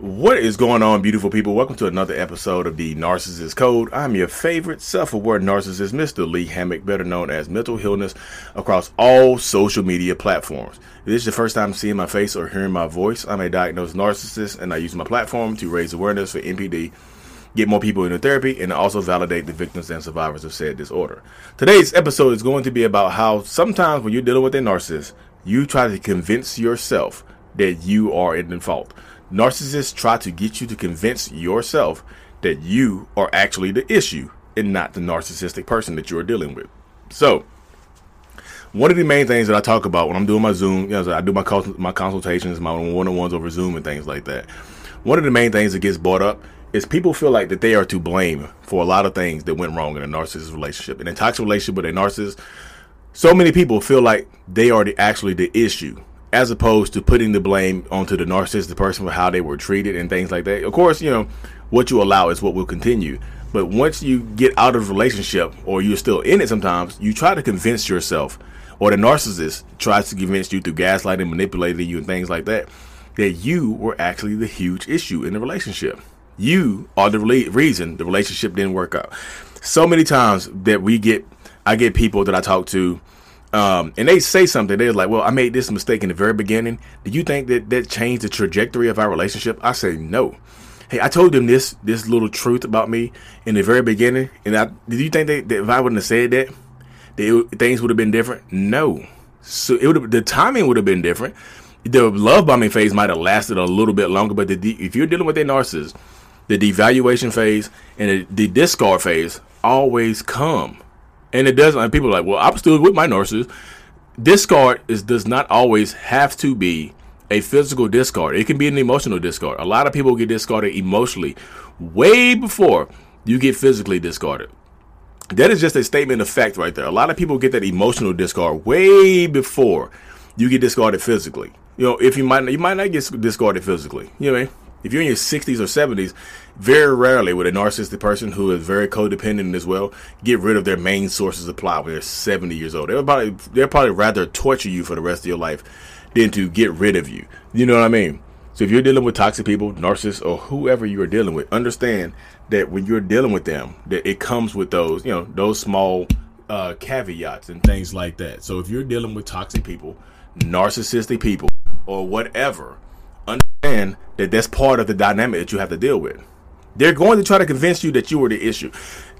What is going on, beautiful people? Welcome to another episode of the Narcissist Code. I'm your favorite self aware narcissist, Mr. Lee Hammock, better known as Mental Healness, across all social media platforms. If this is your first time seeing my face or hearing my voice, I'm a diagnosed narcissist and I use my platform to raise awareness for NPD, get more people into therapy, and also validate the victims and survivors of said disorder. Today's episode is going to be about how sometimes when you're dealing with a narcissist, you try to convince yourself that you are in fault. Narcissists try to get you to convince yourself that you are actually the issue and not the narcissistic person that you're dealing with. So, one of the main things that I talk about when I'm doing my Zoom, you know, I do my my consultations, my one-on-ones over Zoom and things like that. One of the main things that gets brought up is people feel like that they are to blame for a lot of things that went wrong in a narcissist relationship. In a toxic relationship with a narcissist, so many people feel like they are the, actually the issue as opposed to putting the blame onto the narcissistic person for how they were treated and things like that. Of course, you know, what you allow is what will continue. But once you get out of the relationship or you're still in it sometimes, you try to convince yourself or the narcissist tries to convince you through gaslighting, manipulating you and things like that, that you were actually the huge issue in the relationship. You are the reason the relationship didn't work out. So many times that we get, I get people that I talk to um, and they say something. They're like, "Well, I made this mistake in the very beginning. Do you think that that changed the trajectory of our relationship?" I say, "No." Hey, I told them this this little truth about me in the very beginning, and I did you think that, that if I wouldn't have said that, that it, things would have been different? No. So it would the timing would have been different. The love bombing phase might have lasted a little bit longer, but the, if you're dealing with a narcissist, the devaluation phase and the, the discard phase always come and it doesn't. And people are like, well, I'm still with my narcissist. Discard is does not always have to be a physical discard. It can be an emotional discard. A lot of people get discarded emotionally way before you get physically discarded. That is just a statement of fact right there. A lot of people get that emotional discard way before you get discarded physically. You know, if you might you might not get discarded physically. You know what I mean? If you're in your 60s or 70s, very rarely would a narcissistic person who is very codependent as well get rid of their main sources of supply when they're 70 years old. They'll probably, they'll probably rather torture you for the rest of your life than to get rid of you. You know what I mean? So if you're dealing with toxic people, narcissists, or whoever you are dealing with, understand that when you're dealing with them, that it comes with those, you know, those small uh, caveats and things like that. So if you're dealing with toxic people, narcissistic people, or whatever, understand that that's part of the dynamic that you have to deal with. They're going to try to convince you that you were the issue.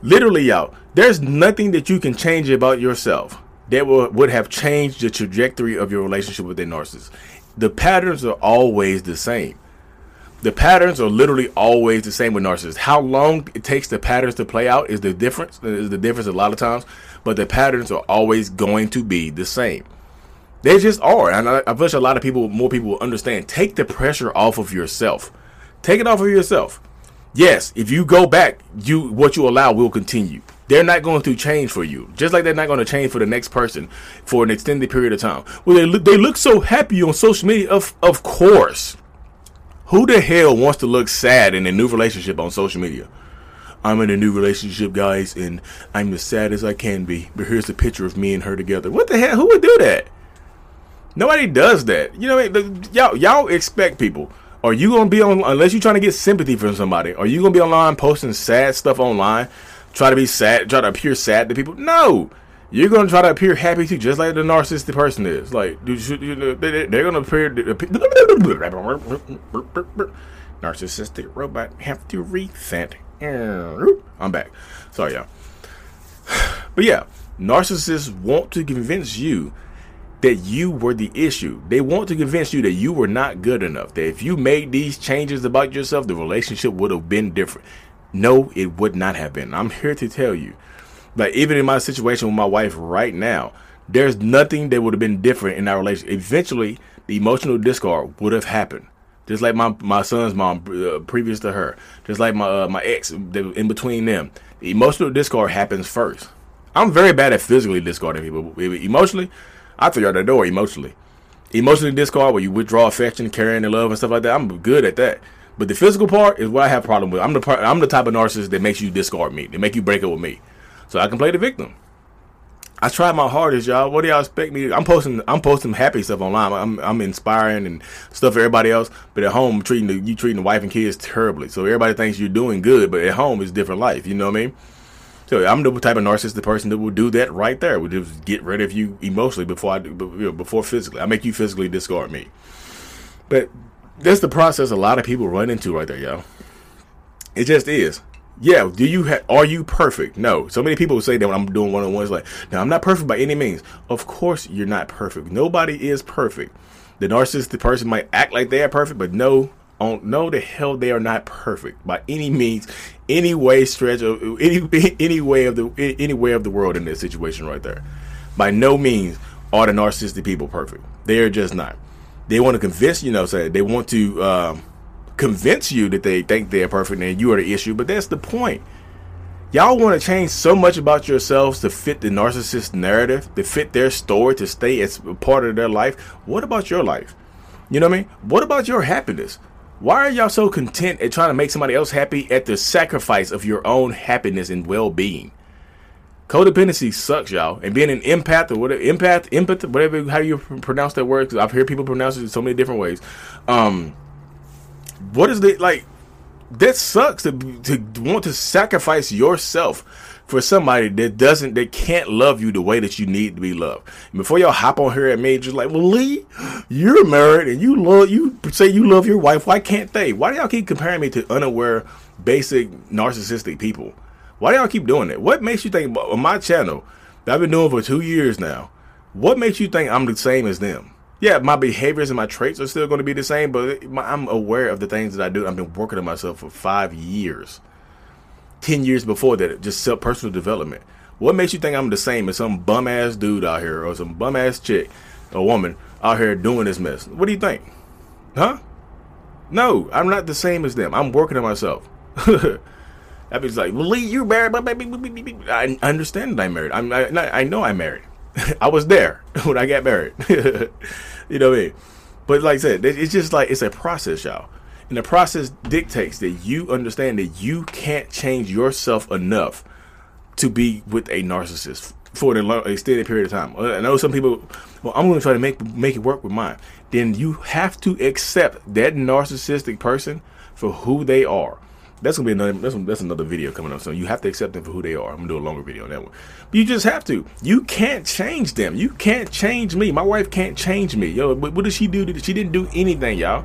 Literally, y'all, there's nothing that you can change about yourself that will, would have changed the trajectory of your relationship with a narcissist. The patterns are always the same. The patterns are literally always the same with narcissists. How long it takes the patterns to play out is the difference. Is the difference a lot of times, but the patterns are always going to be the same. They just are. And I, I wish a lot of people, more people will understand. Take the pressure off of yourself. Take it off of yourself. Yes, if you go back, you what you allow will continue. They're not going to change for you, just like they're not going to change for the next person for an extended period of time. Well, they look, they look so happy on social media. Of of course, who the hell wants to look sad in a new relationship on social media? I'm in a new relationship, guys, and I'm as sad as I can be. But here's a picture of me and her together. What the hell? Who would do that? Nobody does that. You know, y'all y'all expect people. Are you gonna be on unless you're trying to get sympathy from somebody? Are you gonna be online posting sad stuff online? Try to be sad, try to appear sad to people? No, you're gonna try to appear happy too, just like the narcissistic person is. Like, they're gonna appear. Narcissistic robot have to reset. Mm, I'm back. Sorry, y'all. But yeah, narcissists want to convince you that you were the issue. They want to convince you that you were not good enough. That if you made these changes about yourself, the relationship would have been different. No, it would not have been. I'm here to tell you. Like even in my situation with my wife right now, there's nothing that would have been different in our relationship. Eventually, the emotional discard would have happened. just like my my son's mom uh, previous to her, just like my uh, my ex in between them. The emotional discard happens first. I'm very bad at physically discarding people. Emotionally, I throw you out the door. Emotionally, emotionally discard where you withdraw affection, carrying the love and stuff like that. I'm good at that. But the physical part is what I have problem with. I'm the part, I'm the type of narcissist that makes you discard me. They make you break up with me, so I can play the victim. I tried my hardest, y'all. What do y'all expect me? I'm posting, I'm posting happy stuff online. I'm, I'm inspiring and stuff for everybody else. But at home, treating the, you treating the wife and kids terribly. So everybody thinks you're doing good, but at home it's different life. You know what I mean? So I'm the type of narcissistic person that will do that right there. Would just get rid of you emotionally before I before physically. I make you physically discard me. But that's the process a lot of people run into right there, y'all. It just is yeah, do you ha- are you perfect? No. So many people say that when I'm doing one on ones, like, now I'm not perfect by any means. Of course, you're not perfect. Nobody is perfect. The narcissistic person might act like they are perfect, but no, on no the hell they are not perfect by any means, any way stretch of any any way of the any way of the world in this situation right there. By no means are the narcissistic people perfect. They are just not. They want to convince you know, say they want to. Um, convince you that they think they're perfect and you are the issue, but that's the point. Y'all want to change so much about yourselves to fit the narcissist narrative, to fit their story, to stay as part of their life. What about your life? You know what I mean? What about your happiness? Why are y'all so content at trying to make somebody else happy at the sacrifice of your own happiness and well-being? Codependency sucks, y'all. And being an empath or whatever, empath, empath, whatever, how you pronounce that word, because I've heard people pronounce it in so many different ways. Um, what is the like? That sucks to to want to sacrifice yourself for somebody that doesn't that can't love you the way that you need to be loved. And before y'all hop on here and made just like, well, Lee, you're married and you love you say you love your wife. Why can't they? Why do y'all keep comparing me to unaware, basic narcissistic people? Why do y'all keep doing that? What makes you think on my channel that I've been doing for two years now? What makes you think I'm the same as them? Yeah, my behaviors and my traits are still going to be the same, but I'm aware of the things that I do. I've been working on myself for five years, ten years before that, just self personal development. What makes you think I'm the same as some bum ass dude out here or some bum ass chick, a woman out here doing this mess? What do you think? Huh? No, I'm not the same as them. I'm working on myself. that means like, well, Lee, you're married, I understand that I'm married. I'm, I, I know I'm married. I was there when I got married. you know what I mean? But like I said, it's just like it's a process, y'all. And the process dictates that you understand that you can't change yourself enough to be with a narcissist for an extended period of time. Uh, I know some people, well, I'm going to try to make make it work with mine. Then you have to accept that narcissistic person for who they are. That's gonna be another. That's, that's another video coming up. So you have to accept them for who they are. I'm gonna do a longer video on that one. But you just have to. You can't change them. You can't change me. My wife can't change me. Yo, what, what did she do? She didn't do anything, y'all.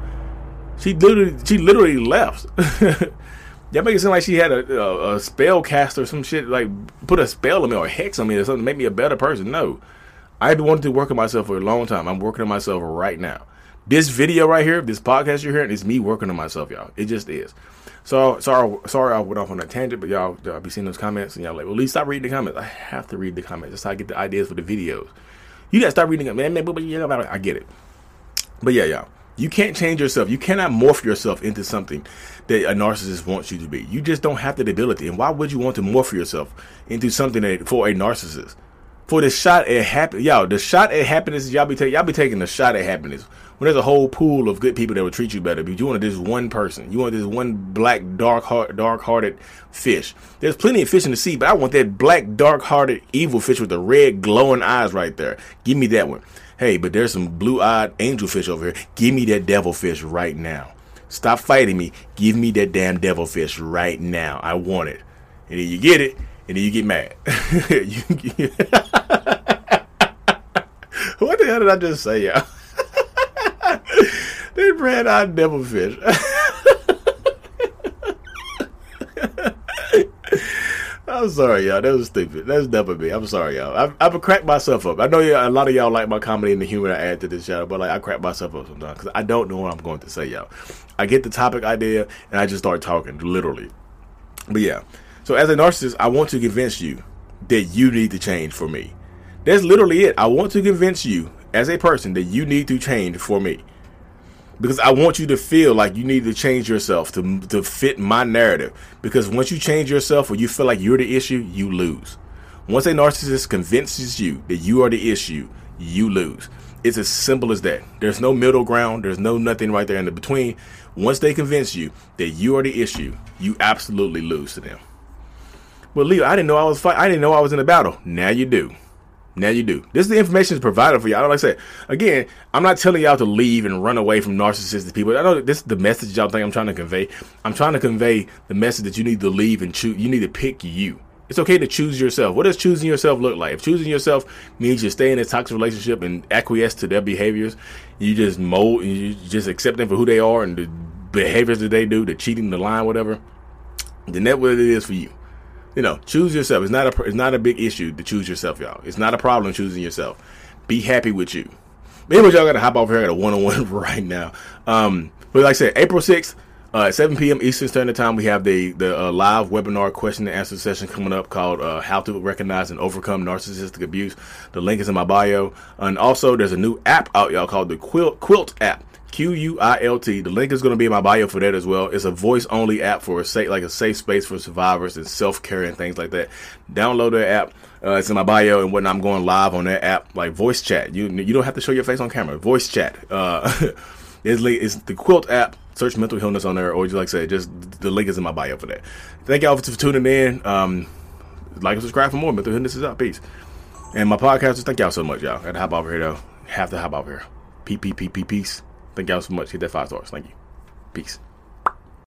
She literally, she literally left. Make it seem like she had a, a, a spell cast or some shit, like put a spell on me or hex on me or something to make me a better person. No. I've been wanting to work on myself for a long time. I'm working on myself right now. This video right here, this podcast you're hearing, is me working on myself, y'all. It just is. So sorry, sorry I went off on a tangent, but y'all, y'all be seeing those comments and y'all like, well, at least stop reading the comments. I have to read the comments. That's how I get the ideas for the videos. You gotta stop reading them, man. I get it. But yeah, y'all, you can't change yourself. You cannot morph yourself into something that a narcissist wants you to be. You just don't have that ability. And why would you want to morph yourself into something that, for a narcissist? For the shot at happiness, y'all, the shot at happiness, y'all be taking, y'all be taking the shot at happiness when there's a whole pool of good people that will treat you better, but you want this one person. You want this one black, dark, heart, dark-hearted fish. There's plenty of fish in the sea, but I want that black, dark-hearted, evil fish with the red, glowing eyes right there. Give me that one. Hey, but there's some blue-eyed angel fish over here. Give me that devil fish right now. Stop fighting me. Give me that damn devil fish right now. I want it. And then you get it, and then you get mad. what the hell did I just say, y'all? They ran out devilfish. I'm sorry, y'all. That was stupid. That's never me. I'm sorry, y'all. I've, I've cracked myself up. I know a lot of y'all like my comedy and the humor I add to this channel, but like I crack myself up sometimes because I don't know what I'm going to say, y'all. I get the topic idea and I just start talking, literally. But yeah. So as a narcissist, I want to convince you that you need to change for me. That's literally it. I want to convince you as a person that you need to change for me. Because I want you to feel like you need to change yourself to to fit my narrative. Because once you change yourself or you feel like you're the issue, you lose. Once a narcissist convinces you that you are the issue, you lose. It's as simple as that. There's no middle ground. There's no nothing right there in the between. Once they convince you that you are the issue, you absolutely lose to them. Well, Leo, I didn't know I was fight. I didn't know I was in a battle. Now you do. Now you do. This is the information is provided for y'all. Like I said, again, I'm not telling y'all to leave and run away from narcissistic people. I know this is the message y'all think I'm trying to convey. I'm trying to convey the message that you need to leave and choose. You need to pick you. It's okay to choose yourself. What does choosing yourself look like? If choosing yourself means you stay in a toxic relationship and acquiesce to their behaviors, you just mold, you just accept them for who they are and the behaviors that they do, the cheating, the lying, whatever, then that's what it is for you. You know, choose yourself. It's not a it's not a big issue to choose yourself, y'all. It's not a problem choosing yourself. Be happy with you. Maybe y'all gotta hop off here at a one on one right now. Um, but like I said, April sixth. Uh, at 7 p.m. Eastern Standard Time, we have the the uh, live webinar question and answer session coming up called uh, "How to Recognize and Overcome Narcissistic Abuse." The link is in my bio, and also there's a new app out, y'all, called the Quilt Quilt app. Q U I L T. The link is going to be in my bio for that as well. It's a voice only app for a safe, like a safe space for survivors and self care and things like that. Download the app. Uh, it's in my bio and when I'm going live on that app, like voice chat. You you don't have to show your face on camera. Voice chat. Uh, it's, it's the Quilt app. Search Mental Healness on there, or like I said, just the link is in my bio for that. Thank y'all for tuning in. Um, like and subscribe for more. Mental Healness is out. Peace. And my podcasters, thank y'all so much, y'all. Got to hop over here though. Have to hop over here. P P P P peace. Thank y'all so much. Hit that five stars. Thank you. Peace.